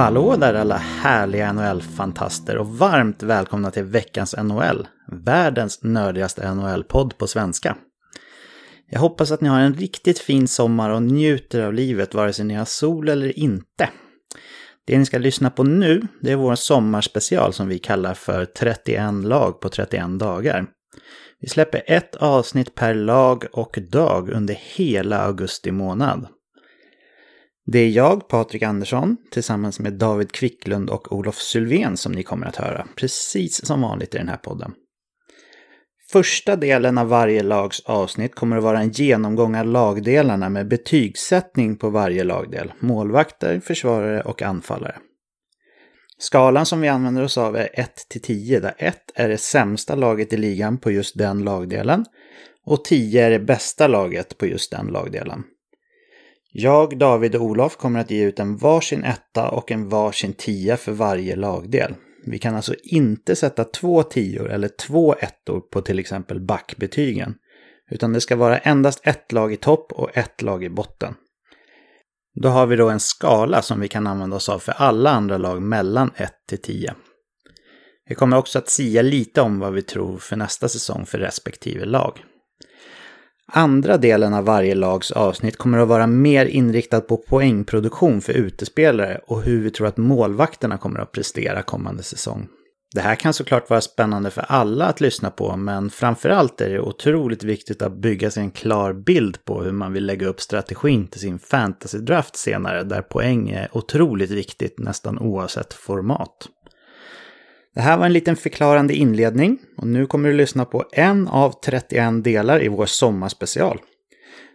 Hallå där alla härliga NHL-fantaster och varmt välkomna till veckans NHL, världens nördigaste NHL-podd på svenska. Jag hoppas att ni har en riktigt fin sommar och njuter av livet vare sig ni har sol eller inte. Det ni ska lyssna på nu, det är vår sommarspecial som vi kallar för 31 lag på 31 dagar. Vi släpper ett avsnitt per lag och dag under hela augusti månad. Det är jag, Patrik Andersson, tillsammans med David Kvicklund och Olof Sylvén som ni kommer att höra, precis som vanligt i den här podden. Första delen av varje lags avsnitt kommer att vara en genomgång av lagdelarna med betygssättning på varje lagdel, målvakter, försvarare och anfallare. Skalan som vi använder oss av är 1 till 10 där 1 är det sämsta laget i ligan på just den lagdelen och 10 är det bästa laget på just den lagdelen. Jag, David och Olof kommer att ge ut en varsin etta och en varsin tia för varje lagdel. Vi kan alltså inte sätta två tior eller två ettor på till exempel backbetygen. Utan det ska vara endast ett lag i topp och ett lag i botten. Då har vi då en skala som vi kan använda oss av för alla andra lag mellan 1 till 10. Vi kommer också att sia lite om vad vi tror för nästa säsong för respektive lag. Andra delen av varje lags avsnitt kommer att vara mer inriktad på poängproduktion för utespelare och hur vi tror att målvakterna kommer att prestera kommande säsong. Det här kan såklart vara spännande för alla att lyssna på, men framförallt är det otroligt viktigt att bygga sig en klar bild på hur man vill lägga upp strategin till sin fantasy-draft senare, där poäng är otroligt viktigt nästan oavsett format. Det här var en liten förklarande inledning och nu kommer du lyssna på en av 31 delar i vår sommarspecial.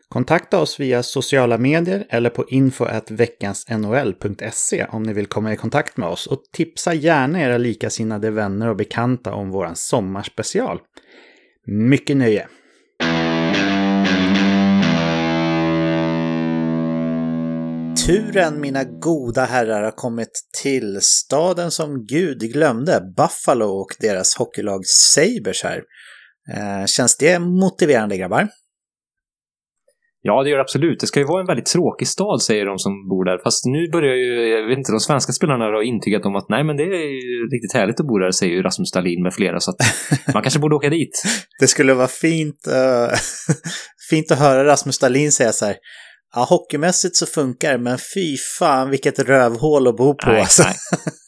Kontakta oss via sociala medier eller på info.veckansnhl.se om ni vill komma i kontakt med oss och tipsa gärna era likasinnade vänner och bekanta om vår sommarspecial. Mycket nöje! Turen, mina goda herrar, har kommit till staden som Gud glömde, Buffalo och deras hockeylag Sabres här. Eh, känns det motiverande grabbar? Ja, det gör det absolut. Det ska ju vara en väldigt tråkig stad, säger de som bor där. Fast nu börjar ju, jag vet inte, de svenska spelarna har intygat om att nej, men det är ju riktigt härligt att bo där, säger ju Rasmus Dahlin med flera. Så att man kanske borde åka dit. Det skulle vara fint, uh, fint att höra Rasmus Dahlin säga så här. Ja, hockeymässigt så funkar det, men fy fan vilket rövhål att bo på. Nej, alltså. nej.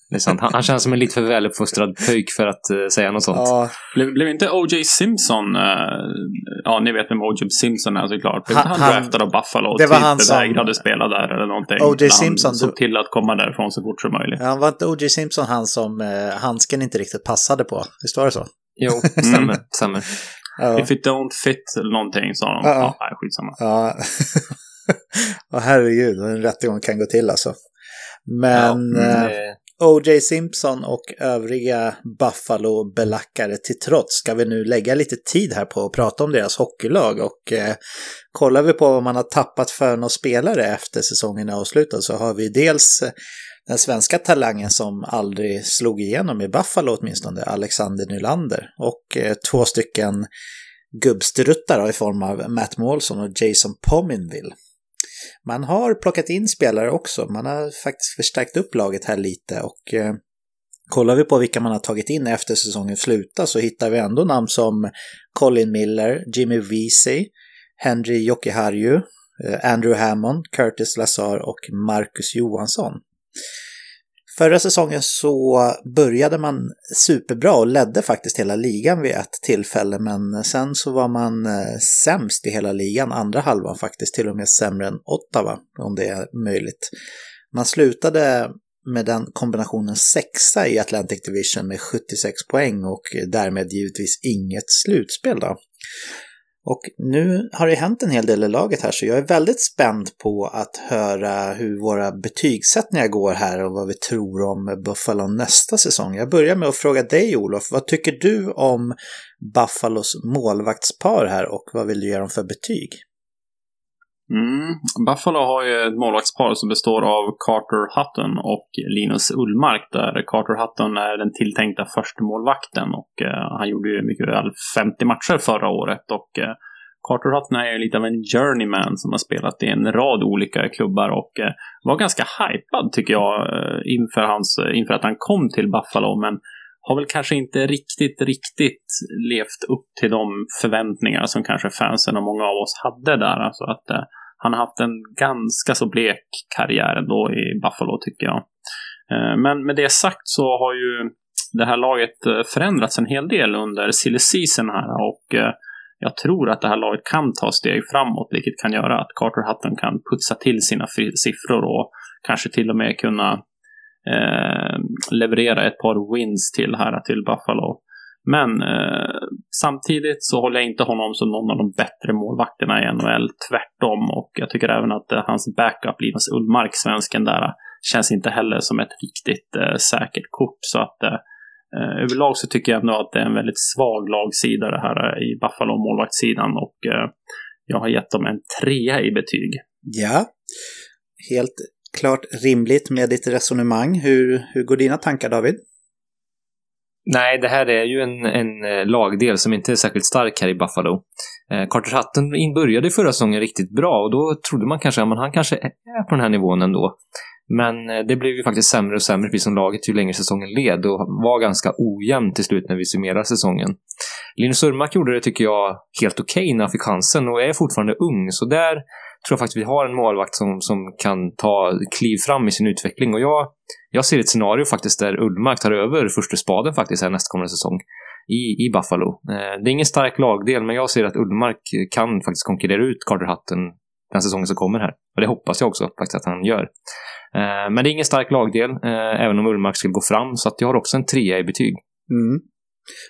Det är sant. Han, han känns som en lite för väluppfostrad pöjk för att uh, säga något sånt. Ja, Blev, blev inte O.J. Simpson, uh, ja ni vet vem O.J. Simpson är såklart. Blev Han- han, draftad av Buffalo och Det var typ han som- vägrade spela där eller någonting. O.J. Simpson, Han såg till att komma därifrån så fort som möjligt. han var inte O.J. Simpson han som eh, handsken inte riktigt passade på. Visst var det så? Jo, stämmer. stämmer. Ja. If it don't fit eller någonting sa de. Ja, Ja, ja. nej, skitsamma. Ja, och herregud, en rättegång kan gå till alltså. Men Ja, eh, Eh, O.J. Simpson och övriga Buffalo-belackare till trots ska vi nu lägga lite tid här på att prata om deras hockeylag och eh, kollar vi på vad man har tappat för några spelare efter säsongen är avslutad så har vi dels eh, den svenska talangen som aldrig slog igenom i Buffalo åtminstone, Alexander Nylander och eh, två stycken gubbstruttar i form av Matt Målsson och Jason Pominville. Man har plockat in spelare också. Man har faktiskt förstärkt upp laget här lite och eh, kollar vi på vilka man har tagit in efter säsongen slutar så hittar vi ändå namn som Colin Miller, Jimmy Vesey, Henry Jokiharju, eh, Andrew Hammond, Curtis Lazar och Marcus Johansson. Förra säsongen så började man superbra och ledde faktiskt hela ligan vid ett tillfälle men sen så var man eh, sämst i hela ligan andra halvan faktiskt till och med sämre än Ottawa om det är möjligt. Man slutade med den kombinationen sexa i Atlantic Division med 76 poäng och därmed givetvis inget slutspel då. Och nu har det hänt en hel del i laget här så jag är väldigt spänd på att höra hur våra betygssättningar går här och vad vi tror om Buffalo nästa säsong. Jag börjar med att fråga dig Olof, vad tycker du om Buffalos målvaktspar här och vad vill du ge dem för betyg? Mm. Buffalo har ju ett målvaktspar som består av Carter Hutton och Linus Ullmark där Carter Hutton är den tilltänkta första målvakten och eh, han gjorde ju mycket väl 50 matcher förra året och eh, Carter Hutton är ju lite av en journeyman som har spelat i en rad olika klubbar och eh, var ganska hypad tycker jag eh, inför, hans, eh, inför att han kom till Buffalo. Men har väl kanske inte riktigt, riktigt levt upp till de förväntningar som kanske fansen och många av oss hade där. Alltså att eh, han har haft en ganska så blek karriär ändå i Buffalo tycker jag. Eh, men med det sagt så har ju det här laget eh, förändrats en hel del under silly season här och eh, jag tror att det här laget kan ta steg framåt, vilket kan göra att Carter Hutton kan putsa till sina siffror och kanske till och med kunna eh, leverera ett par wins till här till Buffalo. Men eh, samtidigt så håller jag inte honom som någon av de bättre målvakterna i NHL. Tvärtom. Och jag tycker även att eh, hans backup, Linus Ullmark, svensken där, känns inte heller som ett riktigt eh, säkert kort. Så att eh, eh överlag så tycker jag ändå att det är en väldigt svag lagsida det här eh, i Buffalo målvaktssidan. Och eh, jag har gett dem en trea i betyg. Ja, helt klart rimligt med ditt resonemang. Hur, hur går dina tankar David? Nej, det här är ju en, en eh, lagdel som inte är särskilt stark här i Buffalo. Eh, Carter Hutton började förra säsongen riktigt bra och då trodde man kanske att han kanske är på den här nivån ändå. Men eh, det blev ju faktiskt sämre och sämre, precis som laget, ju längre säsongen led och var ganska ojämnt till slut när vi summerar säsongen. Linus Urmark gjorde det, tycker jag, helt okej okay när han fick chansen och är fortfarande ung, så där tror jag faktiskt vi har en målvakt som, som kan ta kliv fram i sin utveckling. Och jag, jag ser ett scenario faktiskt där Ullmark tar över första spaden faktiskt här nästkommande säsong i, i Buffalo. Eh, det är ingen stark lagdel, men jag ser att Ullmark kan faktiskt konkurrera ut Carter Hutton den säsongen som kommer här. Och det hoppas jag också faktiskt att han gör. Eh, men det är ingen stark lagdel, eh, även om Ullmark skulle gå fram, så att jag har också en trea i betyg. Mm.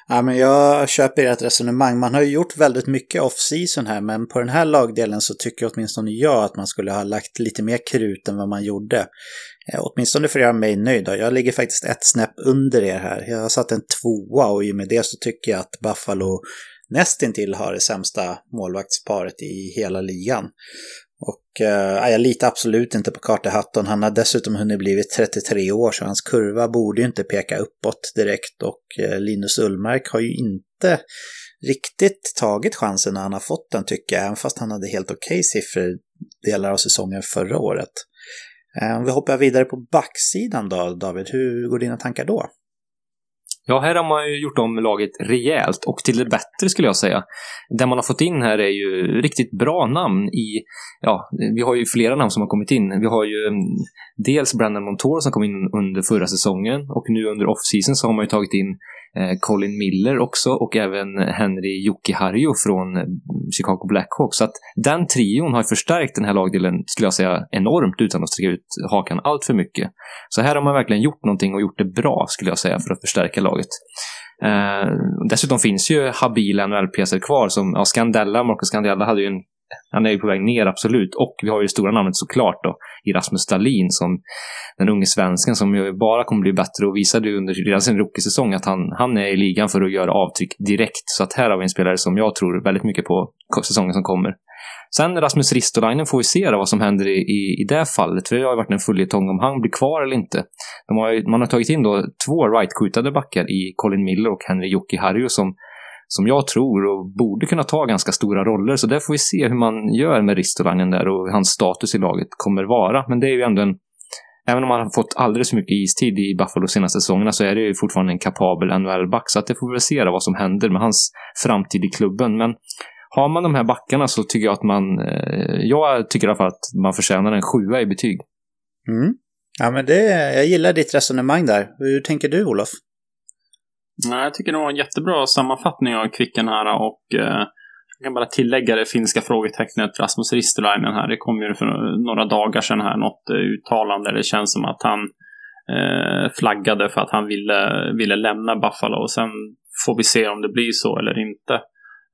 Ja, men jag köper ert resonemang. Man har ju gjort väldigt mycket off-season här, men på den här lagdelen så tycker åtminstone jag att man skulle ha lagt lite mer krut än vad man gjorde. Eh, åtminstone för att göra mig nöjd. Då. Jag ligger faktiskt ett snäpp under er här. Jag har satt en tvåa och i och med det så tycker jag att Buffalo nästintill har det sämsta målvaktsparet i hela ligan. Eh, jag litar absolut inte på Carter Hutton. Han har dessutom hunnit blivit 33 år så hans kurva borde ju inte peka uppåt direkt. Och eh, Linus Ullmark har ju inte riktigt tagit chansen när han har fått den tycker jag. Även fast han hade helt okej okay siffror delar av säsongen förra året. Eh, om vi hoppar vidare på backsidan då David, hur går dina tankar då? Ja, här har man ju gjort om laget rejält och till det bättre skulle jag säga. Det man har fått in här är ju riktigt bra namn i, ja, vi har ju flera namn som har kommit in. Vi har ju mm, dels Brandon Montour som kom in under förra säsongen och nu under off-season så har man ju tagit in Eh, Colin Miller också och även Henry Jokiharju från eh, Chicago Blackhawks. Så att den trion har förstärkt den här lagdelen, skulle jag säga, enormt utan att sträcka ut hakan allt för mycket. Så här har man verkligen gjort någonting och gjort det bra, skulle jag säga, för att förstärka laget. Eh, dessutom finns ju habila NHL-pjäser kvar som, ja, Scandella, Marcus Scandella hade ju en han är ju på väg ner, absolut. Och vi har ju det stora namnet såklart då, i Rasmus Stalin som den unge svensken som ju bara kommer bli bättre och visade ju under redan sin rookie-säsong att han, han är i ligan för att göra avtryck direkt. Så att här har vi en spelare som jag tror väldigt mycket på säsongen som kommer. Sen Rasmus Ristolainen får vi se vad som händer i, i, i det fallet, för det har ju varit en följetong om han blir kvar eller inte. De har, man har tagit in då två right-skjutade backar i Colin Miller och Henry Jokiharju som som jag tror och borde kunna ta ganska stora roller. Så där får vi se hur man gör med Ristolainen där och hans status i laget kommer vara. Men det är ju ändå en Även om han har fått alldeles för mycket istid i Buffalo de senaste säsongerna så är det ju fortfarande en kapabel NHL-back. Så att det får vi väl se vad som händer med hans framtid i klubben. Men har man de här backarna så tycker jag att man... Eh, jag tycker i alla fall att man förtjänar en sjua i betyg. Mm. Ja, men det... Jag gillar ditt resonemang där. Hur tänker du, Olof? Nej, jag tycker det var en jättebra sammanfattning av Kvicken här och eh, jag kan bara tillägga det finska frågetecknet Rasmus Ristolainen här. Det kom ju för några dagar sedan här något eh, uttalande. Det känns som att han eh, flaggade för att han ville, ville lämna Buffalo. Och sen får vi se om det blir så eller inte.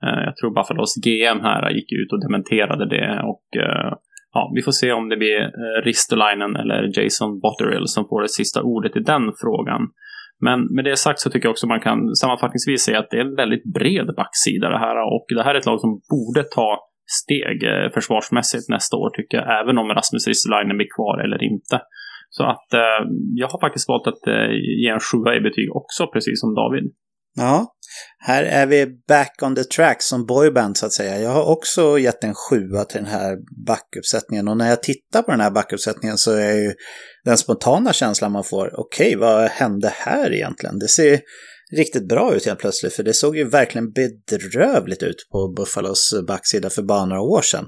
Eh, jag tror Buffalos GM här gick ut och dementerade det. Och eh, ja, vi får se om det blir eh, Ristolainen eller Jason Botterill som får det sista ordet i den frågan. Men med det sagt så tycker jag också man kan sammanfattningsvis säga att det är en väldigt bred backsida det här. Och det här är ett lag som borde ta steg eh, försvarsmässigt nästa år tycker jag. Även om Rasmus Ristolainen blir kvar eller inte. Så att eh, jag har faktiskt valt att eh, ge en sjua i betyg också, precis som David. Ja, här är vi back on the track som boyband så att säga. Jag har också gett en sjua till den här backuppsättningen och när jag tittar på den här backuppsättningen så är ju den spontana känslan man får, okej, okay, vad hände här egentligen? Det ser riktigt bra ut helt plötsligt, för det såg ju verkligen bedrövligt ut på Buffalos backsida för bara några år sedan.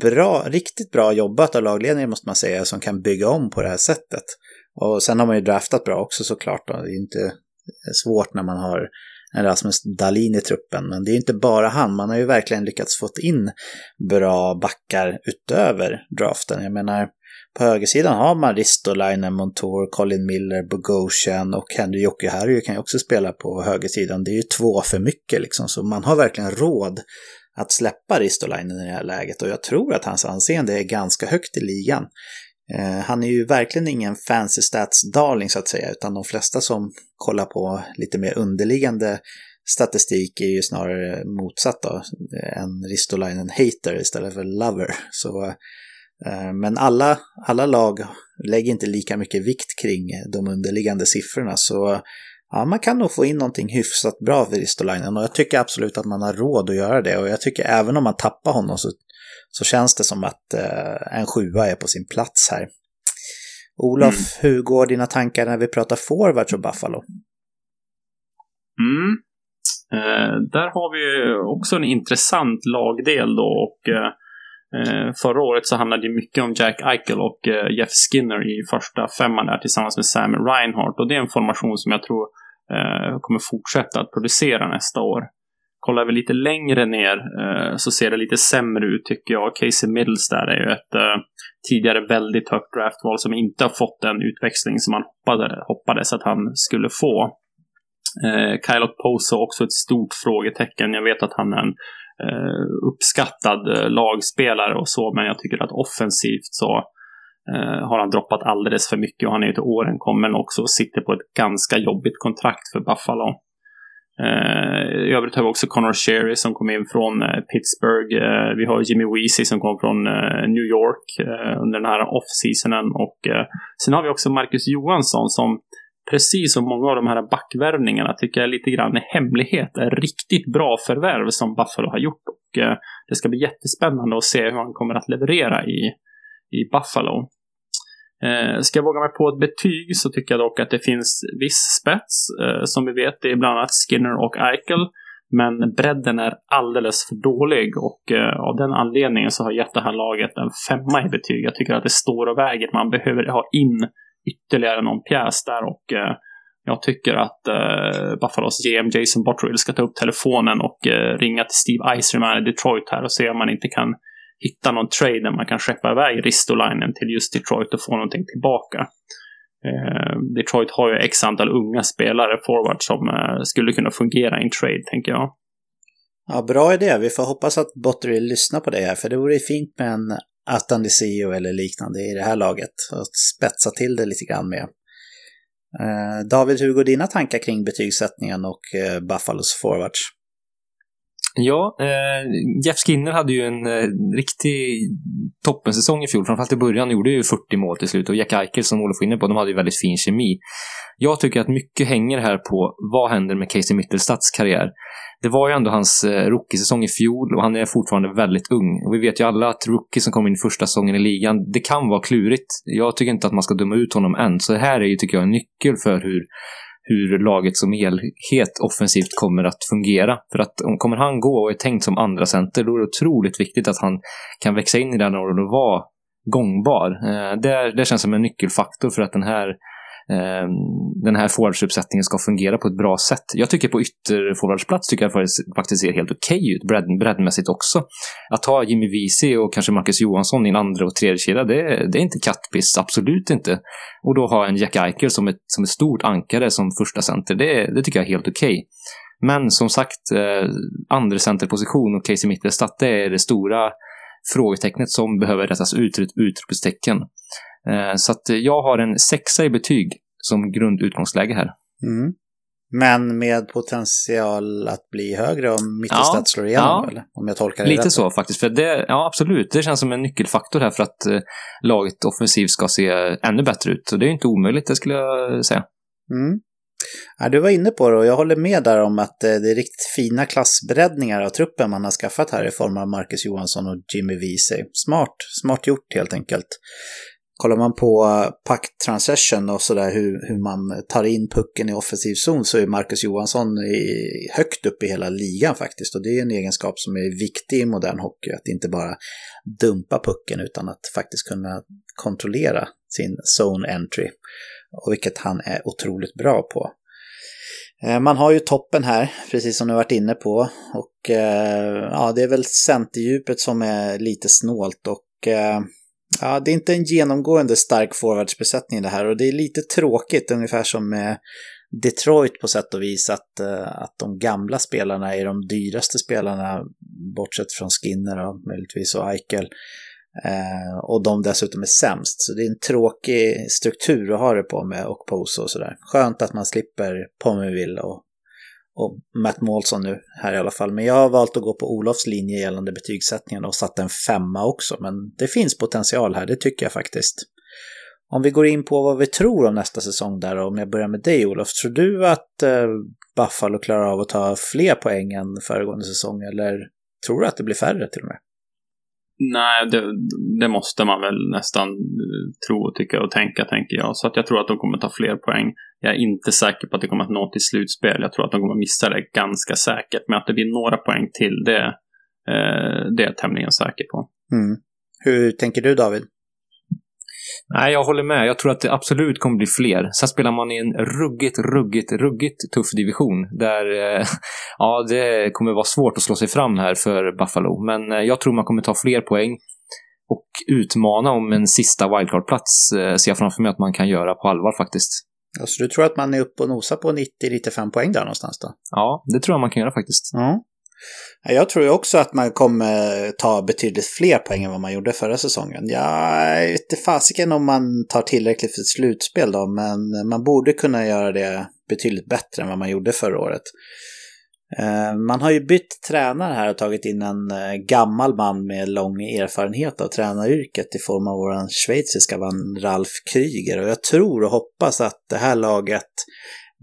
Bra, riktigt bra jobbat av lagledningen måste man säga, som kan bygga om på det här sättet. Och sen har man ju draftat bra också såklart. Då. Det är inte svårt när man har en Rasmus Dahlin i truppen. Men det är inte bara han, man har ju verkligen lyckats få in bra backar utöver draften. Jag menar, på högersidan har man Ristolainen, Montour, Colin Miller, Bogosian och Henry Jokiharju kan ju också spela på högersidan. Det är ju två för mycket liksom, så man har verkligen råd att släppa Ristolainen i det här läget och jag tror att hans anseende är ganska högt i ligan. Eh, han är ju verkligen ingen fancy stats-darling så att säga, utan de flesta som kollar på lite mer underliggande statistik är ju snarare motsatt då, eh, en Ristolainen-hater istället för lover. Så, eh, men alla, alla lag lägger inte lika mycket vikt kring de underliggande siffrorna, så ja, man kan nog få in någonting hyfsat bra för Ristolainen och jag tycker absolut att man har råd att göra det och jag tycker även om man tappar honom så så känns det som att eh, en sjua är på sin plats här. Olof, mm. hur går dina tankar när vi pratar forwards och Buffalo? Mm. Eh, där har vi också en intressant lagdel då och eh, eh förra året så handlade det mycket om Jack Eichel och eh, Jeff Skinner i första femman där tillsammans med Sam Reinhardt och det är en formation som jag tror eh, kommer fortsätta att producera nästa år. Kollar vi lite längre ner eh, så ser det lite sämre ut tycker jag. Casey Middles där är ju ett eh, tidigare väldigt högt draftval som inte har fått den utväxling som man hoppade, hoppades att han skulle få. Eh, Kylot Poso också ett stort frågetecken. Jag vet att han är en eh, uppskattad eh, lagspelare och så, men jag tycker att offensivt så eh, har han droppat alldeles för mycket och han är ju till åren kommen också och sitter på ett ganska jobbigt kontrakt för Buffalo. Eh, I övrigt har vi också Connor Sherry som kom in från eh, Pittsburgh. Eh, vi har Jimmy Weezy som kom från New York under den här off-seasonen. Och sen har vi också Marcus Johansson som precis som många av de här backvärvningarna tycker jag lite grann i hemlighet är riktigt bra förvärv som Buffalo har gjort. Och det ska bli jättespännande att se hur han kommer att leverera i, i Buffalo. Eh, ska jag våga mig på ett betyg så tycker jag dock att det finns viss spets. Eh, som vi vet, det är bland annat Skinner och Eichel. Men bredden är alldeles för dålig och eh, av den anledningen så har jag gett det här laget en femma i betyg. Jag tycker att det står och väger. Man behöver ha in ytterligare någon pjäs där och eh, jag tycker att eh, Buffalos GM Jason Botterill ska ta upp telefonen och eh, ringa till Steve Eiserman i Detroit här och se om man inte kan hitta någon trade där man kan skeppa iväg Ristolainen till just Detroit och få någonting tillbaka. Eh, Detroit har ju x antal unga spelare forward som eh, skulle kunna fungera i en trade, tänker jag. Ja, bra idé. Vi får hoppas att Bottery lyssnar på det här, för det vore fint med en Atandisio eller liknande i det här laget. Att spetsa till det lite grann med. Eh, David, hur går dina tankar kring betygssättningen och eh, Buffalos forwards? Ja, eh, Jeff Skinner hade ju en eh, riktig toppensäsong i fjol. Framförallt i början gjorde ju 40 mål till slut och Jack Eichel som Olof var inne på, de hade ju väldigt fin kemi. Jag tycker att mycket hänger här på vad händer med Casey Mittelstads karriär. Det var ju ändå hans eh, rookiesäsong i fjol och han är fortfarande väldigt ung. Och vi vet ju alla att rookie som kommer in första säsongen i ligan, det kan vara klurigt. Jag tycker inte att man ska döma ut honom än, så det här är ju, tycker jag, en nyckel för hur hur laget som helhet offensivt kommer att fungera. För att om kommer han gå och är tänkt som andra center, då är det otroligt viktigt att han kan växa in i den rollen och vara gångbar. Eh, det, det känns som en nyckelfaktor för att den här eh, Ehm, den här forwardsuppsättningen ska fungera på ett bra sätt. Jag tycker på ytterforwardsplats tycker jag faktiskt ser helt okej okay ut, bredd, breddmässigt också. Att ha Jimmy Wiese och kanske Marcus Johansson i en andra och tredje kedja, det, det är inte kattpiss, absolut inte. Och då ha en Jack Eichel som ett, som ett stort ankare som första center, det, det tycker jag är helt okej. Okay. Men som sagt, eh, andra centerposition och Casey Mittelstadt, det är det stora frågetecknet som behöver rättas ut, ett utropstecken. Eh, så att jag har en sexa i betyg som grundutgångsläge här. Mm. Men med potential att bli högre om Mittelstadt ja, slår igenom, ja. eller? Om jag tolkar det Lite rätt. så faktiskt. För det, ja, absolut. Det känns som en nyckelfaktor här för att eh, laget offensivt ska se ännu bättre ut. Så det är inte omöjligt, det skulle jag säga. Mm. Ja, du var inne på det och jag håller med där om att eh, det är riktigt fina klassbreddningar av truppen man har skaffat här i form av Marcus Johansson och Jimmy Wiese. Smart, smart gjort helt enkelt. Kollar man på eh, puck transition och sådär hur, hur man tar in pucken i offensiv zon så är Marcus Johansson i, högt upp i hela ligan faktiskt. Och det är en egenskap som är viktig i modern hockey. Att inte bara dumpa pucken utan att faktiskt kunna kontrollera sin zone entry. Och vilket han är otroligt bra på. Eh, man har ju toppen här, precis som du varit inne på. Och eh, ja, det är väl centerdjupet som är lite snålt och ja, det är inte en genomgående stark forwardsbesättning det här och det är lite tråkigt, ungefär som med Detroit på sätt och vis, att, eh, att de gamla spelarna är de dyraste spelarna, bortsett från Skinner och möjligtvis och Eichel. Eh, och de dessutom är sämst. Så det är en tråkig struktur att ha det på med och Pose och sådär. Skönt att man slipper Pommerville och, och Matt Målsson nu här i alla fall. Men jag har valt att gå på Olofs linje gällande betygssättningen och satt en femma också. Men det finns potential här, det tycker jag faktiskt. Om vi går in på vad vi tror om nästa säsong där, om jag börjar med dig Olof. Tror du att eh, Buffalo klarar av att ta fler poäng än föregående säsong eller tror du att det blir färre till och med? Nej, det, det, måste man väl nästan tro och tycka och tänka, tänker jag. Så att jag tror att de kommer ta fler poäng. Jag är inte säker på att det kommer att nå till slutspel. Jag tror att de kommer att missa det ganska säkert. Men att det blir några poäng till, det, eh, det är jag tämligen säker på. Mm. Hur tänker du, David? Nej, jag håller med. Jag tror att det absolut kommer bli fler. Sen spelar man i en ruggigt, ruggigt, ruggigt tuff division där eh, ja, det kommer vara svårt att slå sig fram här för Buffalo. Men eh, jag tror man kommer ta fler poäng och utmana om en sista wildcard-plats eh, ser jag framför mig att man kan göra på allvar faktiskt. Ja, så du tror att man är uppe och nosar på 90-95 poäng där någonstans då? Ja, det tror jag man kan göra faktiskt. Ja. Jag tror också att man kommer ta betydligt fler poäng än vad man gjorde förra säsongen. Jag vet inte fasiken om man tar tillräckligt för ett slutspel då, men man borde kunna göra det betydligt bättre än vad man gjorde förra året. Eh, man har ju bytt tränare här och tagit in en eh, gammal man med lång erfarenhet av tränaryrket i form av vår schweiziska vän Ralf Kryger. Och jag tror och hoppas att det här laget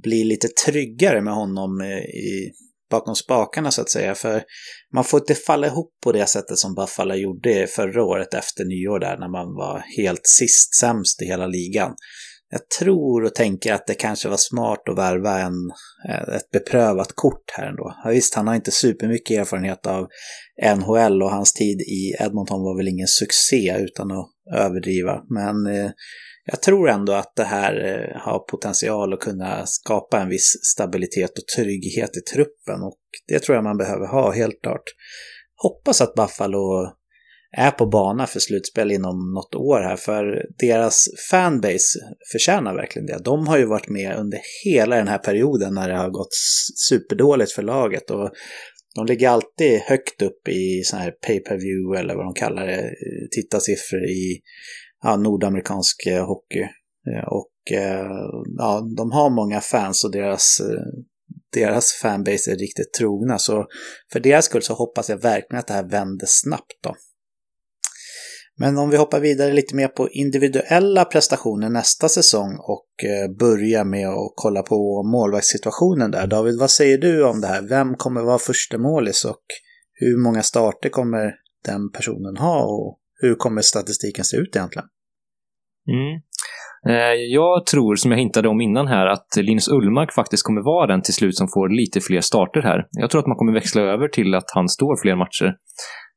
blir lite tryggare med honom eh, i bakom spakarna så att säga. För man får inte falla ihop på det sättet som Buffalo gjorde förra året efter nyår där när man var helt sist sämst i hela ligan. Jag tror och tänker att det kanske var smart att värva en, eh, ett beprövat kort här ändå. Ja, visst, han har inte supermycket erfarenhet av NHL och hans tid i Edmonton var väl ingen succé utan att överdriva. Men eh, jag tror ändå att det här eh, har potential att kunna skapa en viss stabilitet och trygghet i truppen och det tror jag man behöver ha helt klart. Hoppas att Buffalo är på bana för slutspel inom något år här, för deras fanbase förtjänar verkligen det. De har ju varit med under hela den här perioden när det har gått superdåligt för laget och de ligger alltid högt upp i sån här pay-per-view eller vad de kallar det, tittarsiffror i ja, nordamerikansk eh, hockey. Eh, och eh, ja, de har många fans och deras, deras fanbase är riktigt trogna. Så för deras skull så hoppas jag verkligen att det här vänder snabbt då. Men om vi hoppar vidare lite mer på individuella prestationer nästa säsong och eh, börjar med att kolla på målvaktssituationen där. David, vad säger du om det här? Vem kommer vara första målis och hur många starter kommer den personen ha och hur kommer statistiken se ut egentligen? Mm. Eh, jag tror, som jag hintade om innan här, att Linus Ullmark faktiskt kommer vara den till slut som får lite fler starter här. Jag tror att man kommer växla över till att han står fler matcher.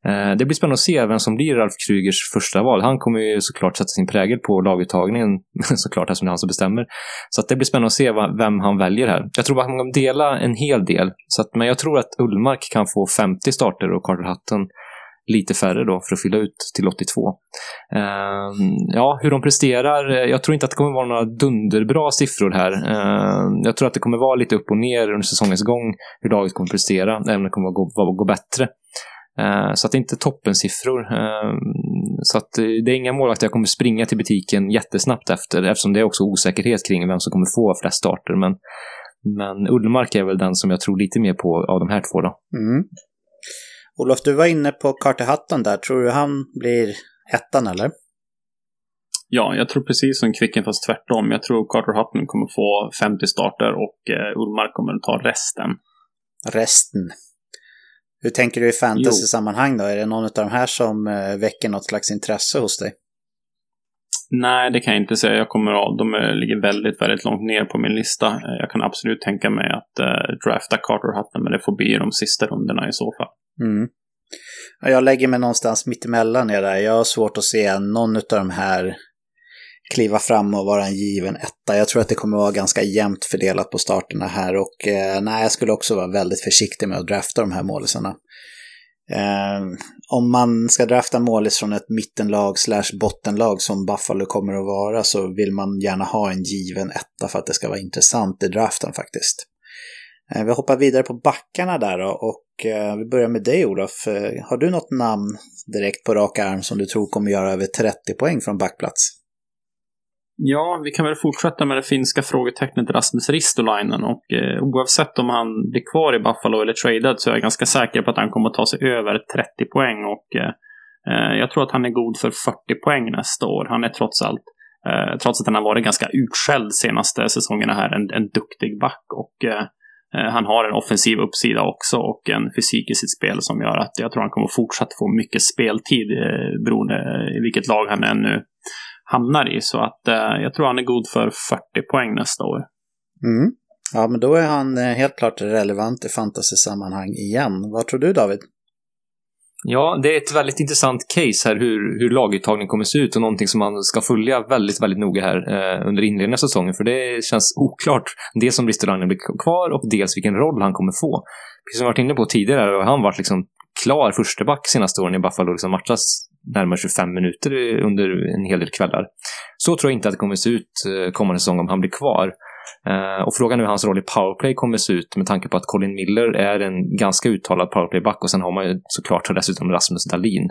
Eh, det blir spännande att se vem som blir Ralf Krygers första val. Han kommer ju såklart sätta sin prägel på laguttagningen, såklart eftersom det är han som bestämmer. Så det blir spännande att se vem han väljer här. Jag tror att han kommer dela en hel del, så att, men jag tror att Ullmark kan få 50 starter och Carter Hutton lite färre då för att fylla ut till 82. Ehm, ja, hur de presterar. Eh, jag tror inte att det kommer vara några dunderbra siffror här. Ehm, jag tror att det kommer vara lite upp och ner under säsongens gång hur laget kommer prestera, även om det kommer gå, gå, gå bättre. Ehm, så att det är inte toppensiffror. Så att eh, det är inga målvakter jag kommer springa till butiken jättesnabbt efter, eftersom det är också osäkerhet kring vem som kommer få flest starter. Men, men Ullmark är väl den som jag tror lite mer på av de här två. Då. Mm. Olof, du var inne på Carter Hutton där. Tror du han blir ettan eller? Ja, jag tror precis som Kvicken fast tvärtom. Jag tror Carter Hutton kommer få 50 starter och eh, Ullmark kommer att ta resten. Resten. Hur tänker du i fantasy-sammanhang då? Är det någon av de här som eh, väcker något slags intresse hos dig? Nej, det kan jag inte säga. Jag kommer att, de ligger väldigt, väldigt långt ner på min lista. Eh, jag kan absolut tänka mig att uh, drafta Carter Hutton, men det får bli de sista rundorna i så fall. Mm. Jag lägger mig någonstans mittemellan er där. Jag har svårt att se någon av de här kliva fram och vara en given etta. Jag tror att det kommer att vara ganska jämnt fördelat på starterna här och eh, nej, jag skulle också vara väldigt försiktig med att drafta de här målisarna. Eh, om man ska drafta målis från ett mittenlag slash bottenlag som Buffalo kommer att vara så vill man gärna ha en given etta för att det ska vara intressant i draften faktiskt. Eh, vi hoppar vidare på backarna där då och eh, vi börjar med dig Olof. Eh, har du något namn direkt på rak arm som du tror kommer göra över 30 poäng från backplats? Ja, vi kan väl fortsätta med det finska frågetecknet Rasmus Ristolainen och eh, oavsett om han blir kvar i Buffalo eller traded så är jag ganska säker på att han kommer att ta sig över 30 poäng och eh, eh, jag tror att han är god för 40 poäng nästa år. Han är trots allt, eh, trots att han har varit ganska utskälld senaste säsongerna här, en, en duktig back och eh, eh han har en offensiv uppsida också och en fysik i sitt spel som gör att jag tror han kommer fortsatt få mycket speltid eh, beroende i vilket lag han är nu hamnar i. Så att eh, jag tror han är god för 40 poäng nästa år. Mm. Ja, men då är han eh, helt klart relevant i fantasy-sammanhang igen. Vad tror du David? Ja, det är ett väldigt intressant case här hur, hur laguttagningen kommer se ut och någonting som man ska följa väldigt, väldigt noga här eh, under inledningen av säsongen. För det känns oklart, dels om Ristolainen blir kvar och dels vilken roll han kommer få. Precis som vi varit inne på tidigare har han varit liksom klar försteback senaste åren i Buffalo, liksom matchas närmare 25 minuter under en hel del kvällar. Så tror jag inte att det kommer se ut eh, kommande säsong om han blir kvar. Eh, och frågan är hur hans roll i powerplay kommer se ut med tanke på att Colin Miller är en ganska uttalad powerplayback och sen har man ju såklart dessutom Rasmus Dahlin.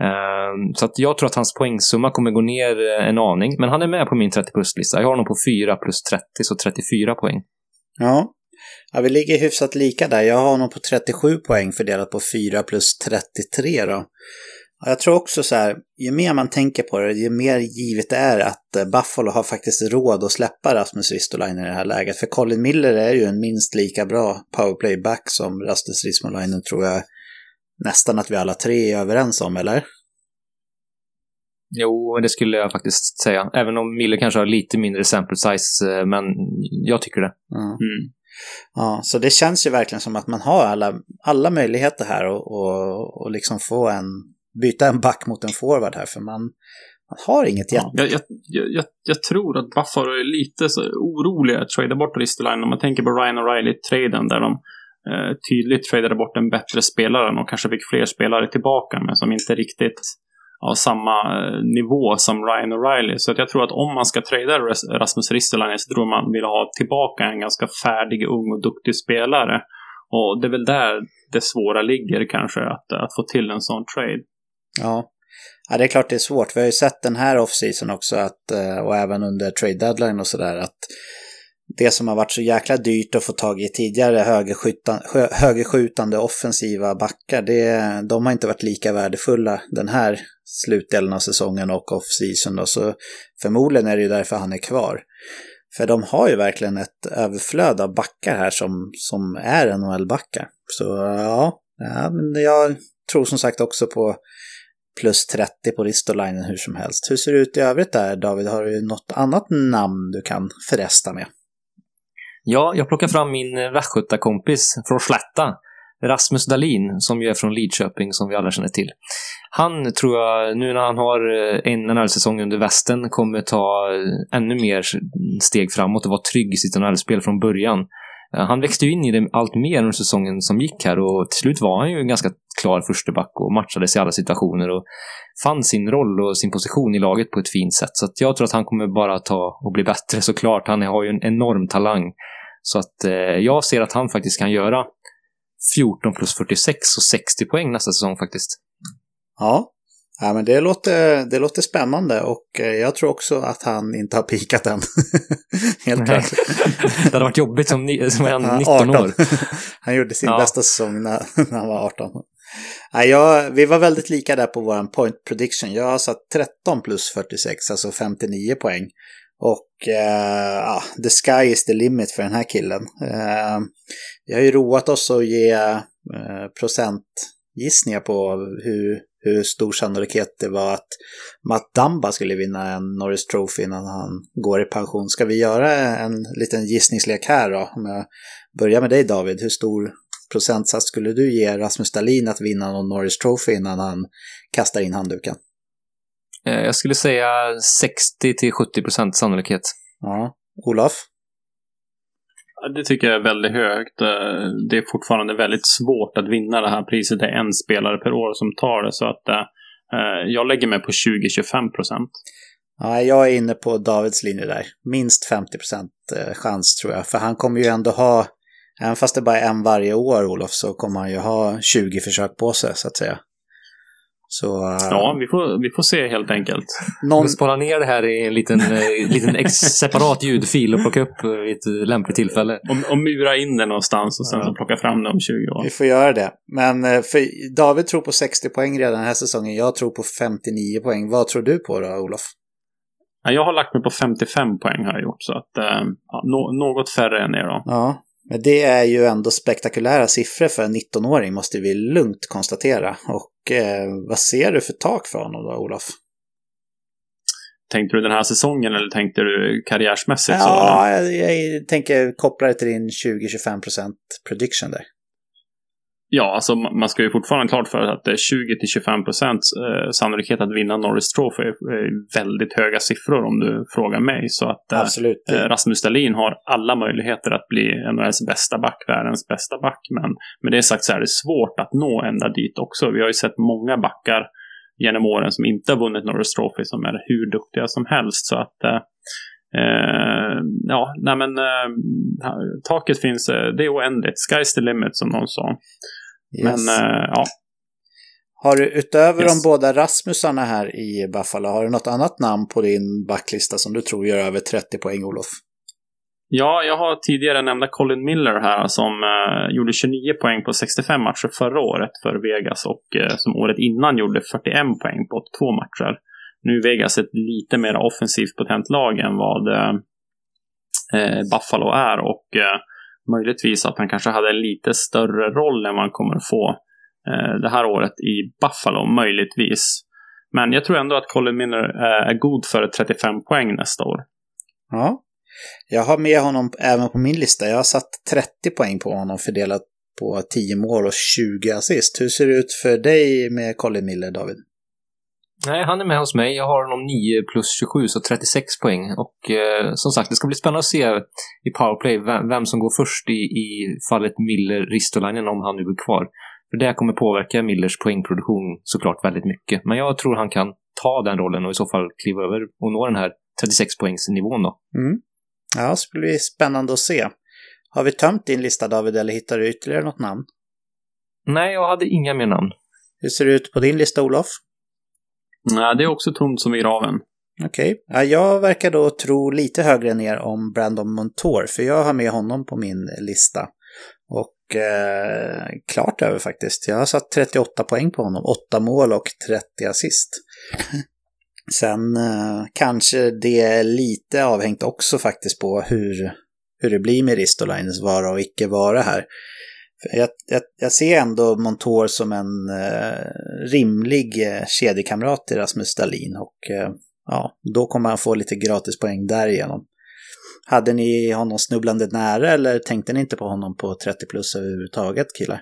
Eh, så att jag tror att hans poängsumma kommer gå ner en aning, men han är med på min 30 plus-lista. Jag har honom på 4 plus 30, så 34 poäng. Ja, Ja, vi ligger hyfsat lika där. Jag har honom på 37 poäng fördelat på 4 plus 33 då. Jag tror också så här, ju mer man tänker på det, ju mer givet det är att eh, Buffalo har faktiskt råd att släppa Rasmus Ristolainen i det här läget. För Colin Miller är ju en minst lika bra powerplayback som Rasmus Ristolainen tror jag nästan att vi alla tre är överens om, eller? Jo, det skulle jag faktiskt säga. Även om Miller kanske har lite mindre sample size, eh, men jag tycker det. Mm. Ja, så det känns ju verkligen som att man har alla, alla möjligheter här och, och, och liksom få en, byta en back mot en forward här, för man, man har inget jätte... Ja, jag, jag, jag, jag, tror att Buffalo är lite oroliga att trada bort Ristolainen. Om man tänker på Ryan O'Reilly-traden där de eh, tydligt tradade bort en bättre spelare och kanske fick fler spelare tillbaka, men som inte riktigt av samma eh, nivå som Ryan O'Reilly. Så jag tror att om man ska trada Rasmus Ristolainen så tror man vill ha tillbaka en ganska färdig, ung och duktig spelare. Och det är väl där det svåra ligger kanske, att, att få till en sån trade. Ja. ja, det är klart det är svårt. Vi har ju sett den här off-season också, att, eh, och även under trade deadline och sådär, att det som har varit så jäkla dyrt att få tag i tidigare högerskjutande, högerskjutande offensiva backar, det, de har inte varit lika värdefulla den här slutdelen av säsongen och off-season. Så förmodligen är det ju därför han är kvar. För de har ju verkligen ett överflöd av backar här som, som är NHL-backar. Så ja, ja, men jag tror som sagt också på plus 30 på Ristolainen hur som helst. Hur ser det ut i övrigt där David? Har du något annat namn du kan förresta med? Ja, jag plockar fram min västgötakompis från Slätta. Rasmus Dahlin, som ju är från Lidköping, som vi alla känner till. Han tror jag, nu när han har eh, en NHL-säsong under västen, kommer ta eh, ännu mer steg framåt och vara trygg i sitt NHL-spel från början. Eh, han växte ju in i det allt mer under säsongen som gick här och till slut var han ju en ganska klar försteback och matchades i alla situationer och fann sin roll och sin position i laget på ett fint sätt. Så jag tror att han kommer bara ta och bli bättre såklart. Han har ju en enorm talang. Så att eh, jag ser att han faktiskt kan göra 14 plus 46 och 60 poäng nästa säsong faktiskt. Ja, ja men det låter, det låter spännande och eh, jag tror också att han inte har pikat än. Helt klart. det hade varit jobbigt som, som en 19 år. han gjorde sin ja. bästa säsong när, när han var 18. Ja, jag, vi var väldigt lika där på vår point prediction. Jag har satt 13 plus 46, alltså 59 poäng. Och eh, ja, the sky is the limit för den här killen. Eh, vi har ju roat oss att ge eh, procentgissningar på hur, hur stor sannolikhet det var att Matt Damba skulle vinna en Norris Trophy innan han går i pension. Ska vi göra en liten gissningslek här då? Om jag börjar med dig David, hur stor procentsats skulle du ge Rasmus Dahlin att vinna någon Norris Trophy innan han kastar in handduken? Eh, jag skulle säga 60 till 70 procent sannolikhet. Ja. Olof? Det tycker jag är väldigt högt. Eh, det är fortfarande väldigt svårt att vinna det här priset. Det är en spelare per år som tar det. Så att eh, eh jag lägger mig på 20-25 procent. Ja, jag är inne på Davids linje där. Minst 50 procent eh, chans tror jag. För han kommer ju ändå ha, även fast det bara är en varje år Olof, så kommer han ju ha 20 försök på sig så att säga. Så, ja, vi får, vi får se helt enkelt. Någon... Spara ner det här i en liten, eh, liten separat ljudfil och plocka upp vid ett lämpligt tillfälle. Och, och mura in det någonstans och sen ja. så plocka fram det om 20 år. Vi får göra det. Men eh, för David tror på 60 poäng redan den här säsongen. Jag tror på 59 poäng. Vad tror du på då, Olof? Jag har lagt mig på 55 poäng har jag gjort. Så att, eh, ja, något färre än er då. Ja, men det är ju ändå spektakulära siffror för en 19-åring måste vi lugnt konstatera. Och eh, vad ser du för tak för honom då, Olof? Tänkte du den här säsongen eller tänkte du karriärsmässigt? Ja, jag, jag, tänker koppla det till din 20-25% prediction där. Ja, alltså man ska ju fortfarande klart för att det är 20-25 procent eh, sannolikhet att vinna Norris Trophy är väldigt höga siffror om du frågar mig. Så att eh, Absolut. Rasmus Dahlin har alla möjligheter att bli NHLs bästa back, världens bästa back. Men med det sagt så är det svårt att nå ända dit också. Vi har ju sett många backar genom åren som inte har vunnit Norris Trophy som är hur duktiga som helst. Så att Eh, ja, nej men eh, taket finns, eh, det är oändligt. Sky's the limit som någon sa. Yes. Men eh, ja. Har du utöver yes. de båda Rasmusarna här i Buffalo, har du något annat namn på din backlista som du tror gör över 30 poäng, Olof? Ja, jag har tidigare nämnda Colin Miller här som eh, gjorde 29 poäng på 65 matcher förra året för Vegas och eh, som året innan gjorde 41 poäng på 82 matcher. Nu är Vegas ett lite mer offensivt potent lag än vad eh, eh Buffalo är och eh, möjligtvis att han kanske hade en lite större roll än man kommer få eh, det här året i Buffalo, möjligtvis. Men jag tror ändå att Colin Miller eh, är god för 35 poäng nästa år. Ja, jag har med honom även på min lista. Jag har satt 30 poäng på honom fördelat på 10 mål och 20 assist. Hur ser det ut för dig med Colin Miller, David? Nej, han är med hos mig. Jag har honom 9 plus 27, så 36 poäng. Och eh, som sagt, det ska bli spännande att se i powerplay vem, vem som går först i, i fallet Miller-Ristolainen om han nu är kvar. För det kommer påverka Millers poängproduktion såklart väldigt mycket. Men jag tror han kan ta den rollen och i så fall kliva över och nå den här 36-poängsnivån då. Mm. Ja, det skulle bli spännande att se. Har vi tömt din lista David, eller hittar du ytterligare något namn? Nej, jag hade inga mer namn. Hur ser det ut på din lista, Olof? Nej, det är också tomt som i graven. Okej. Okay. Jag verkar då tro lite högre ner om Brandon Montour, för jag har med honom på min lista. Och eh, klart över faktiskt. Jag har satt 38 poäng på honom, 8 mål och 30 assist. Sen eh, kanske det är lite avhängt också faktiskt på hur, hur det blir med Ristolainens vara och icke vara här. Jag, jag, jag, ser ändå Montour som en eh, rimlig eh, kedjekamrat till Rasmus Stalin och eh, ja, då kommer han få lite gratispoäng därigenom. Hade ni honom snubblande nära eller tänkte ni inte på honom på 30 plus överhuvudtaget killar?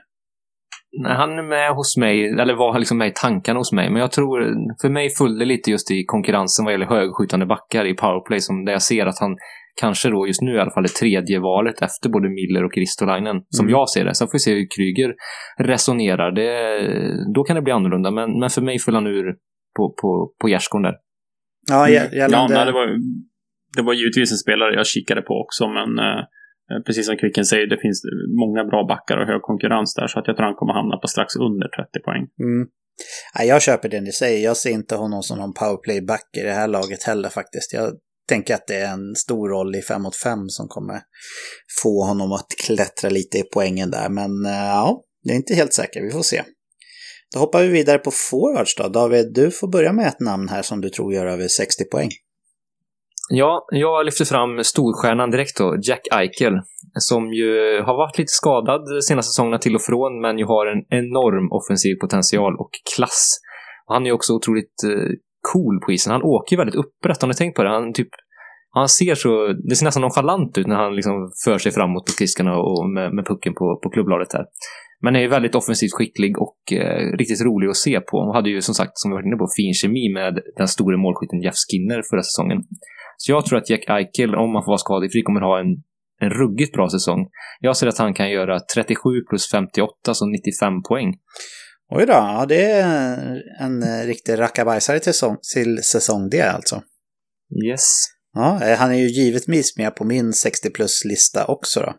Nej, han är med hos mig, eller var liksom med i tankarna hos mig. Men jag tror, för mig följde lite just i konkurrensen vad gäller högskjutande backar i powerplay, som där jag ser att han kanske då just nu i alla fall är tredje valet efter både Miller och Ristolainen, som mm. jag ser det. Sen får vi se hur Kryger resonerar. Det, då kan det bli annorlunda, men, men för mig föll han ur på, på, på gärdsgården där. Ja, gällande... ja nej, det, var, det var givetvis en spelare jag kikade på också, men eh, precis som Kvicken säger, det finns många bra backar och hög konkurrens där, så att jag tror han kommer hamna på strax under 30 poäng. Mm. Ja, jag köper det ni säger. Jag ser inte honom som någon powerplay-back i det här laget heller faktiskt. Jag tänker att det är en stor roll i 5 mot 5 som kommer få honom att klättra lite i poängen där. Men eh, ja, jag är inte helt säker. Vi får se. Då hoppar vi vidare på forwards då. David, du får börja med ett namn här som du tror gör över 60 poäng. Ja, jag lyfter fram storstjärnan direkt då, Jack Eichel, som ju har varit lite skadad de senaste säsongerna till och från, men ju har en enorm offensiv potential och klass. Och han är ju också otroligt eh, cool på isen. Han åker ju väldigt upprätt, har ni tänkt på det? Han typ han ser så, det ser nästan nonchalant ut när han liksom för sig framåt på skridskorna och med, med pucken på, på klubbladet här. Men är väldigt offensivt skicklig och eh, riktigt rolig att se på. Och hade ju som sagt, som vi varit inne på, fin kemi med den store målskytten Jeff Skinner förra säsongen. Så jag tror att Jack Eichel, om han får vara skadefri, kommer ha en, en ruggigt bra säsong. Jag ser att han kan göra 37 plus 58, så 95 poäng. Oj då, ja, det är en riktig rackabajsare till, säsong, till säsong det alltså. Yes. Ja, eh, han är ju givetvis med på min 60 plus-lista också då.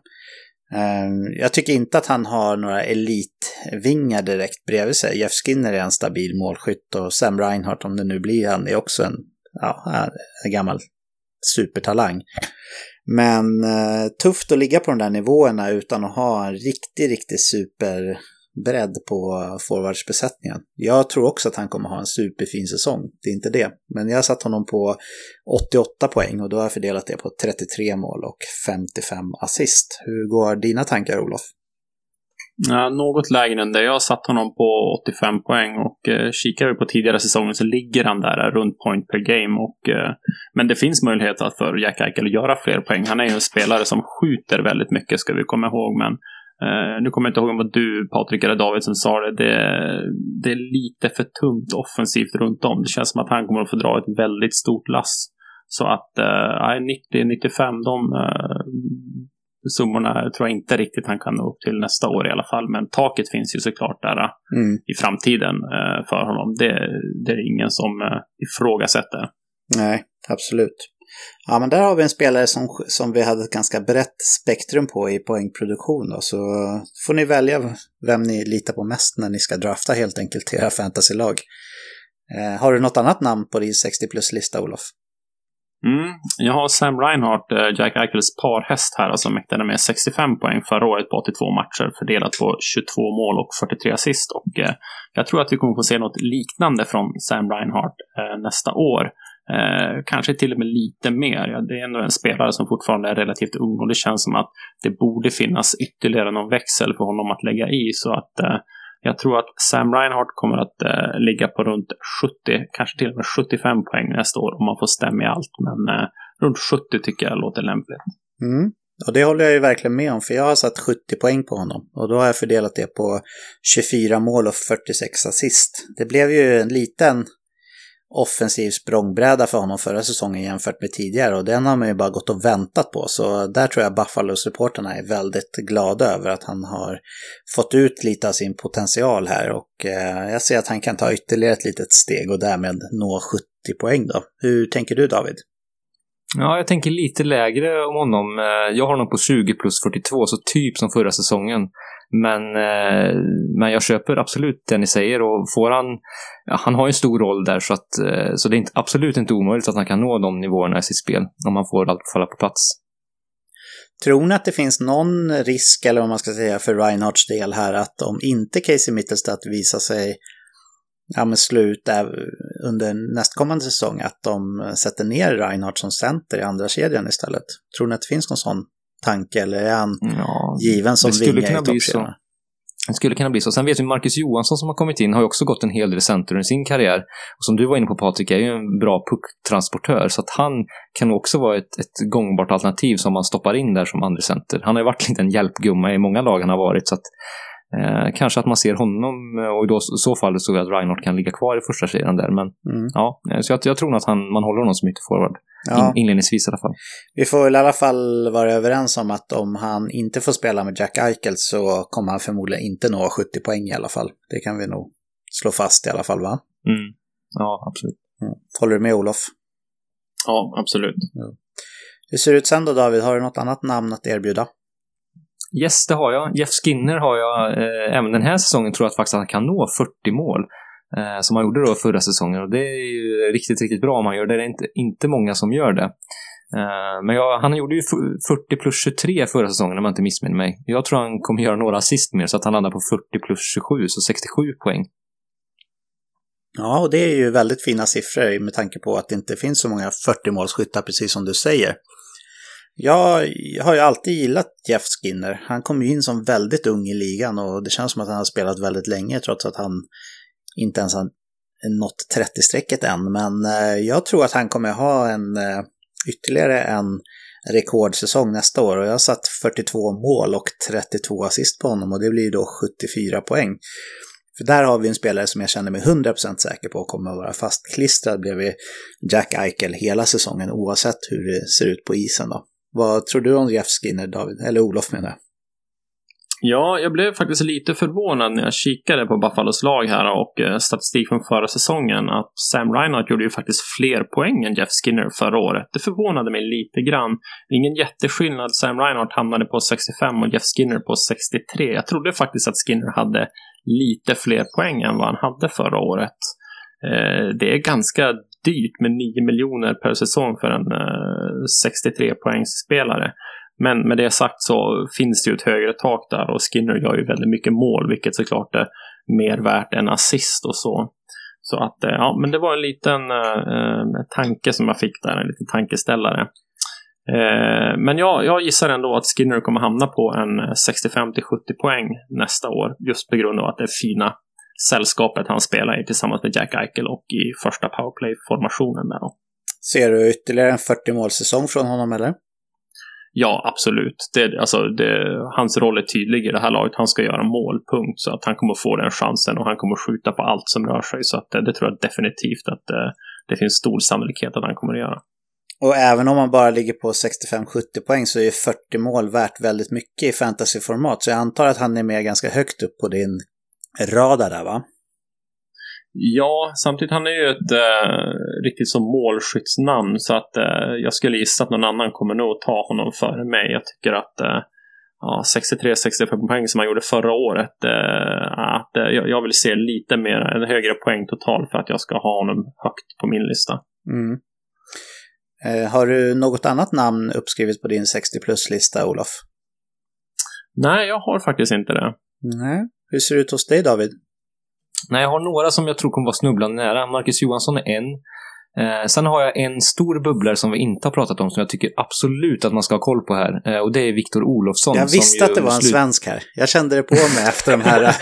Ehm, jag tycker inte att han har några elitvingar direkt bredvid sig. Jeff Skinner är en stabil målskytt och Sam Reinhardt, om det nu blir han, är också en, ja, en gammal supertalang. Men eh, tufft att ligga på de där nivåerna utan att ha en riktig, riktig super bredd på forwardsbesättningen. Jag tror också att han kommer ha en superfin säsong, det är inte det. Men jag har satt honom på 88 poäng och då har jag fördelat det på 33 mål och 55 assist. Hur går dina tankar Olof? Ja, något lägre än det. Jag har satt honom på 85 poäng och eh, kikar vi på tidigare säsonger så ligger han där eh, runt point per game. Och, eh, men det finns möjlighet för Jack Eichel att göra fler poäng. Han är ju en spelare som skjuter väldigt mycket ska vi komma ihåg. Men Uh, nu kommer jag inte ihåg om det var du, Patrik, eller David som sa det. det. det. är lite för tungt offensivt runt om. Det känns som att han kommer att få dra ett väldigt stort lass. Så att uh, 90-95, de uh, summorna tror jag inte riktigt han kan nå upp till nästa år i alla fall. Men taket finns ju såklart där mm. i framtiden uh, för honom. Det, det, är ingen som uh, ifrågasätter. Nej, absolut. Ja, men där har vi en spelare som, som vi hade ett ganska brett spektrum på i poängproduktion. Då, så får ni välja vem ni litar på mest när ni ska drafta helt enkelt till era fantasylag. Eh, har du något annat namn på din 60 plus-lista, Olof? Mm, jag har Sam Reinhardt, eh, Jack Eichels parhäst här, alltså mäktade med 65 poäng förra året på 82 matcher, fördelat på 22 mål och 43 assist. Och eh, jag tror att vi kommer få se något liknande från Sam Reinhardt eh, nästa år. Eh, kanske till och med lite mer. Ja, det är ändå en spelare som fortfarande är relativt ung och det känns som att det borde finnas ytterligare någon växel för honom att lägga i. Så att eh, jag tror att Sam Reinhardt kommer att eh, ligga på runt 70, kanske till och med 75 poäng nästa år om man får stämma i allt. Men eh, runt 70 tycker jag låter lämpligt. Mm. Och det håller jag ju verkligen med om, för jag har satt 70 poäng på honom. Och då har jag fördelat det på 24 mål och 46 assist. Det blev ju en liten offensiv språngbräda för honom förra säsongen jämfört med tidigare och den har man ju bara gått och väntat på. Så där tror jag Buffalo-supporterna är väldigt glada över att han har fått ut lite av sin potential här och eh, jag ser att han kan ta ytterligare ett litet steg och därmed nå 70 poäng då. Hur tänker du David? Ja, jag tänker lite lägre om honom. Eh, jag har honom på 20 plus 42, så typ som förra säsongen. Men, eh, men jag köper absolut det ni säger och får han... Han har en stor roll där så, att, eh, så det är inte, absolut inte omöjligt att han kan nå de nivåerna i sitt spel om han får allt falla på plats. Tror ni att det finns någon risk, eller vad man ska säga, för Reinhards del här att om inte Casey Mittelstadt visar sig ja, men slut under nästkommande säsong, att de sätter ner Reinhardt som center i andra kedjan istället? Tror ni att det finns någon sån tanke eller är han ja, given som vinge i toppserien? Det skulle kunna bli så. Sen vet vi Marcus Johansson som har kommit in har ju också gått en hel del center under sin karriär. Och som du var inne på Patrik, är ju en bra pucktransportör. Så att han kan också vara ett, ett gångbart alternativ som man stoppar in där som andra center. Han har ju varit lite en hjälpgumma i många lag han har varit. Så att, eh, kanske att man ser honom och då, i så fall så att Reinhardt kan ligga kvar i första serien där. Men mm. ja, så jag, jag tror nog att han, man håller honom som ytterforward. Ja. inledningsvis i alla fall. Vi får väl i alla fall vara överens om att om han inte får spela med Jack Eichel så kommer han förmodligen inte nå 70 poäng i alla fall. Det kan vi nog slå fast i alla fall, va? Mm. Ja, absolut. Mm. Håller du med Olof? Ja, absolut. Ja. Hur ser det ut sen då David? Har du något annat namn att erbjuda? Yes, det har jag. Jeff Skinner har jag. Eh, även den här säsongen tror jag att faktiskt han kan nå 40 mål eh, som han gjorde då förra säsongen. Och det är ju riktigt, riktigt bra om han gör det. Det är inte, inte många som gör det. Eh, men jag, han gjorde ju 40 plus 23 förra säsongen om jag inte missminner mig. Jag tror han kommer göra några assist mer så att han landar på 40 plus 27, så 67 poäng. Ja, och det är ju väldigt fina siffror med tanke på att det inte finns så många 40-målsskyttar, precis som du säger. Jag har ju alltid gillat Jeff Skinner. Han kom ju in som väldigt ung i ligan och det känns som att han har spelat väldigt länge trots att han inte ens har nått 30-strecket än. Men eh, jag tror att han kommer ha en eh, ytterligare en rekordsäsong nästa år och jag har satt 42 mål och 32 assist på honom och det blir då 74 poäng. För där har vi en spelare som jag känner mig 100% säker på kommer att vara fastklistrad bredvid Jack Eichel hela säsongen oavsett hur det ser ut på isen då. Vad tror du om Jeff Skinner, David? Eller Olof menar jag. Ja, jag blev faktiskt lite förvånad när jag kikade på Buffalos lag här och eh, statistik från förra säsongen att Sam Reinhardt gjorde ju faktiskt fler poäng än Jeff Skinner förra året. Det förvånade mig lite grann. Ingen jätteskillnad. Sam Reinhardt hamnade på 65 och Jeff Skinner på 63. Jag trodde faktiskt att Skinner hade lite fler poäng än vad han hade förra året. Eh, det är ganska dyrt med 9 miljoner per säsong för en eh, 63 poängs spelare. Men med det sagt så finns det ju ett högre tak där och Skinner gör ju väldigt mycket mål, vilket såklart är mer värt än assist och så. Så att, eh, ja, men det var en liten eh, tanke som jag fick där, en liten tankeställare. Eh, men jag, jag gissar ändå att Skinner kommer hamna på en eh, 65 till 70 poäng nästa år, just på grund av att det är fina sällskapet han spelar i tillsammans med Jack Eichel och i första powerplay-formationen där då. Ser du ytterligare en 40 målsäsong från honom eller? Ja, absolut. Det, alltså, det, hans roll är tydlig i det här laget. Han ska göra målpunkt så att han kommer få den chansen och han kommer skjuta på allt som rör sig. Så att, det, det tror jag definitivt att det, eh, det finns stor sannolikhet att han kommer att göra. Och även om man bara ligger på 65-70 poäng så är 40 mål värt väldigt mycket i fantasyformat. Så jag antar att han är med ganska högt upp på din radar där va? Ja, samtidigt han är ju ett äh, riktigt som målskyttsnamn så att äh, jag skulle gissa att någon annan kommer nog ta honom före mig. Jag tycker att äh, ja, 63-65 poäng som han gjorde förra året, att jag, jag, vill se lite mer, en högre poäng total för att jag ska ha honom högt på min lista. Mm. har du något annat namn uppskrivet på din 60 plus-lista, Olof? Nej, jag har faktiskt inte det. Nej. Hur ser det ut hos dig, David? Nej, jag har några som jag tror kommer vara snubblande nära. Marcus Johansson är en. Eh, sen har jag en stor bubblare som vi inte har pratat om som jag tycker absolut att man ska ha koll på här. Eh, och det är Viktor Olofsson. Jag visste att det var en svensk här. Jag kände det på mig efter de här... ja,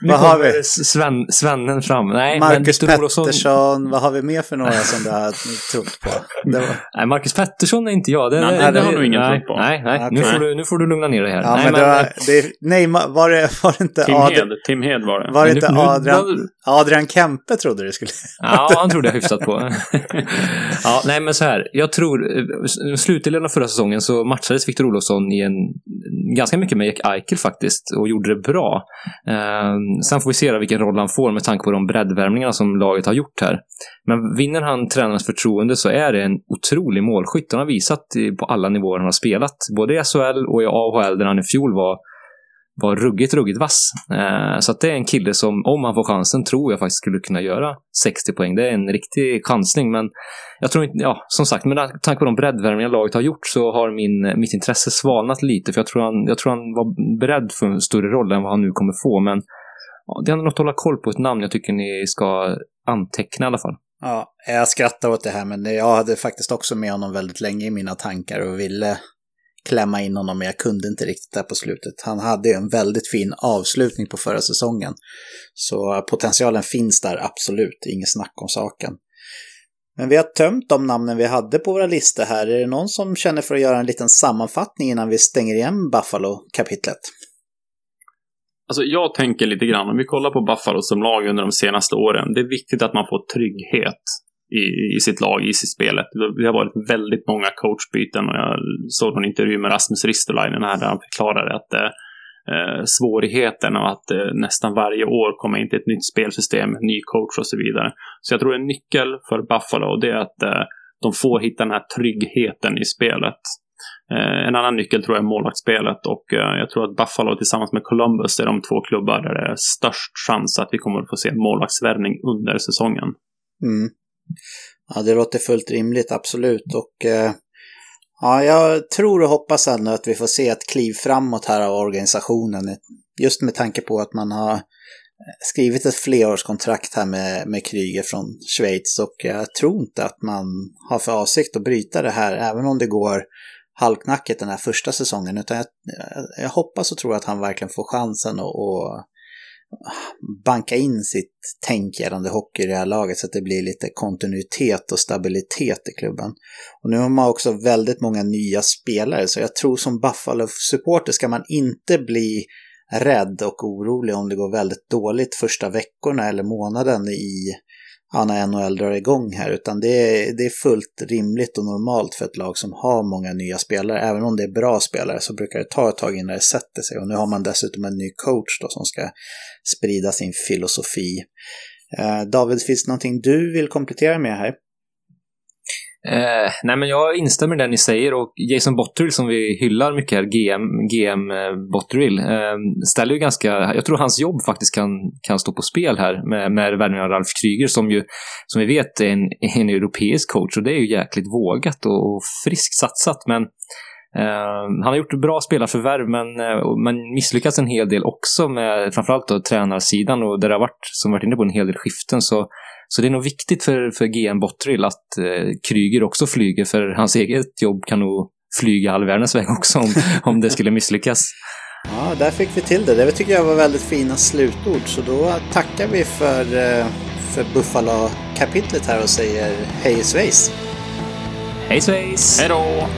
vad har vi? Sven, svennen fram. Nej, Marcus Pettersson, Olofsson... vad har vi mer för några som du har trott på? Var... Nej, Marcus Pettersson är inte jag. Det, nej, det, det har nog ingen trott på. Nej, nej. Okay. Nu, får du, nu får du lugna ner dig här. Ja, nej, men, men var, det, nej, var det, var det inte Tim Adrian... Hed, Tim Hed var det. Var det inte nu, Adrian. Adrian Kempe trodde du skulle... ja, han trodde jag hyfsat på. ja, nej men så här. Jag tror, i slutdelen av förra säsongen så matchades Victor Olofsson i en, ganska mycket med Jack Eichel faktiskt och gjorde det bra. Eh, sen får vi se vilken roll han får med tanke på de breddvärmningarna som laget har gjort här. Men vinner han tränarens förtroende så är det en otrolig målskytt. Han har visat på alla nivåer han har spelat. Både i SHL och i AHL där han i fjol var var ruggigt, ruggigt vass. Eh, så att det är en kille som, om han får chansen, tror jag faktiskt skulle kunna göra 60 poäng. Det är en riktig chansning, men jag tror inte, ja, som sagt, med tanke på de breddvärmningar laget har gjort så har min, mitt intresse svalnat lite, för jag tror, han, jag tror han var beredd för en större roll än vad han nu kommer få, men ja, det är något att hålla koll på, ett namn jag tycker ni ska anteckna i alla fall. Ja, jag skrattar åt det här, men jag hade faktiskt också med honom väldigt länge i mina tankar och ville klämma in honom, men jag kunde inte riktigt där på slutet. Han hade en väldigt fin avslutning på förra säsongen. Så potentialen finns där absolut, inget snack om saken. Men vi har tömt de namnen vi hade på våra listor här. Är det någon som känner för att göra en liten sammanfattning innan vi stänger igen Buffalo-kapitlet? Alltså jag tänker lite grann, om vi kollar på Buffalo som lag under de senaste åren, det är viktigt att man får trygghet i, i sitt lag, i sitt spelet. Det har varit väldigt många coachbyten och jag såg en intervju med Rasmus Ristolainen här där han förklarade att eh, eh svårigheten av att eh, nästan varje år komma in till ett nytt spelsystem, ny coach och så vidare. Så jag tror en nyckel för Buffalo det är att eh, de får hitta den här tryggheten i spelet. Eh, en annan nyckel tror jag är målvaktsspelet och eh, jag tror att Buffalo tillsammans med Columbus är de två klubbar där det är störst chans att vi kommer att få se målvaktsvärvning under säsongen. Mm. Ja, det låter fullt rimligt, absolut. Och eh, ja, jag tror och hoppas ändå att vi får se ett kliv framåt här av organisationen. Just med tanke på att man har eh, skrivit ett flerårskontrakt här med, med Kryger från Schweiz och jag tror inte att man har för avsikt att bryta det här även om det går halvknackigt den här första säsongen. Utan jag, jag hoppas och tror att han verkligen får chansen att banka in sitt tänk gällande hockey i det här laget så att det blir lite kontinuitet och stabilitet i klubben. Och nu har man också väldigt många nya spelare så jag tror som Buffalo-supporter ska man inte bli rädd och orolig om det går väldigt dåligt första veckorna eller månaden i Anna när NHL drar igång här, utan det är, det är fullt rimligt och normalt för ett lag som har många nya spelare. Även om det är bra spelare så brukar det ta ett tag innan det sätter sig. Och nu har man dessutom en ny coach då som ska sprida sin filosofi. Eh, David, finns det någonting du vill komplettera med här? Eh, nej, men jag instämmer i det ni säger och Jason Botterill som vi hyllar mycket här, GM, GM eh, Botterill, eh, ställer ju ganska, jag tror hans jobb faktiskt kan, kan stå på spel här med, med värvningen av Ralf Kryger som ju, som vi vet, är en, en europeisk coach och det är ju jäkligt vågat och, och friskt satsat, men eh, han har gjort bra spelarförvärv men uh, misslyckats en hel del också med framförallt då tränarsidan och där det har varit, som varit inne på, en hel del skiften så så det är nog viktigt för, för GM Bottrill att eh, Kryger också flyger, för hans eget jobb kan nog flyga all världens väg också om, om det skulle misslyckas. Ja, där fick vi till det. Det tycker jag var väldigt fina slutord. Så då tackar vi för, eh, för Buffalo-kapitlet här och säger hej svejs. Hej svejs! Hej då!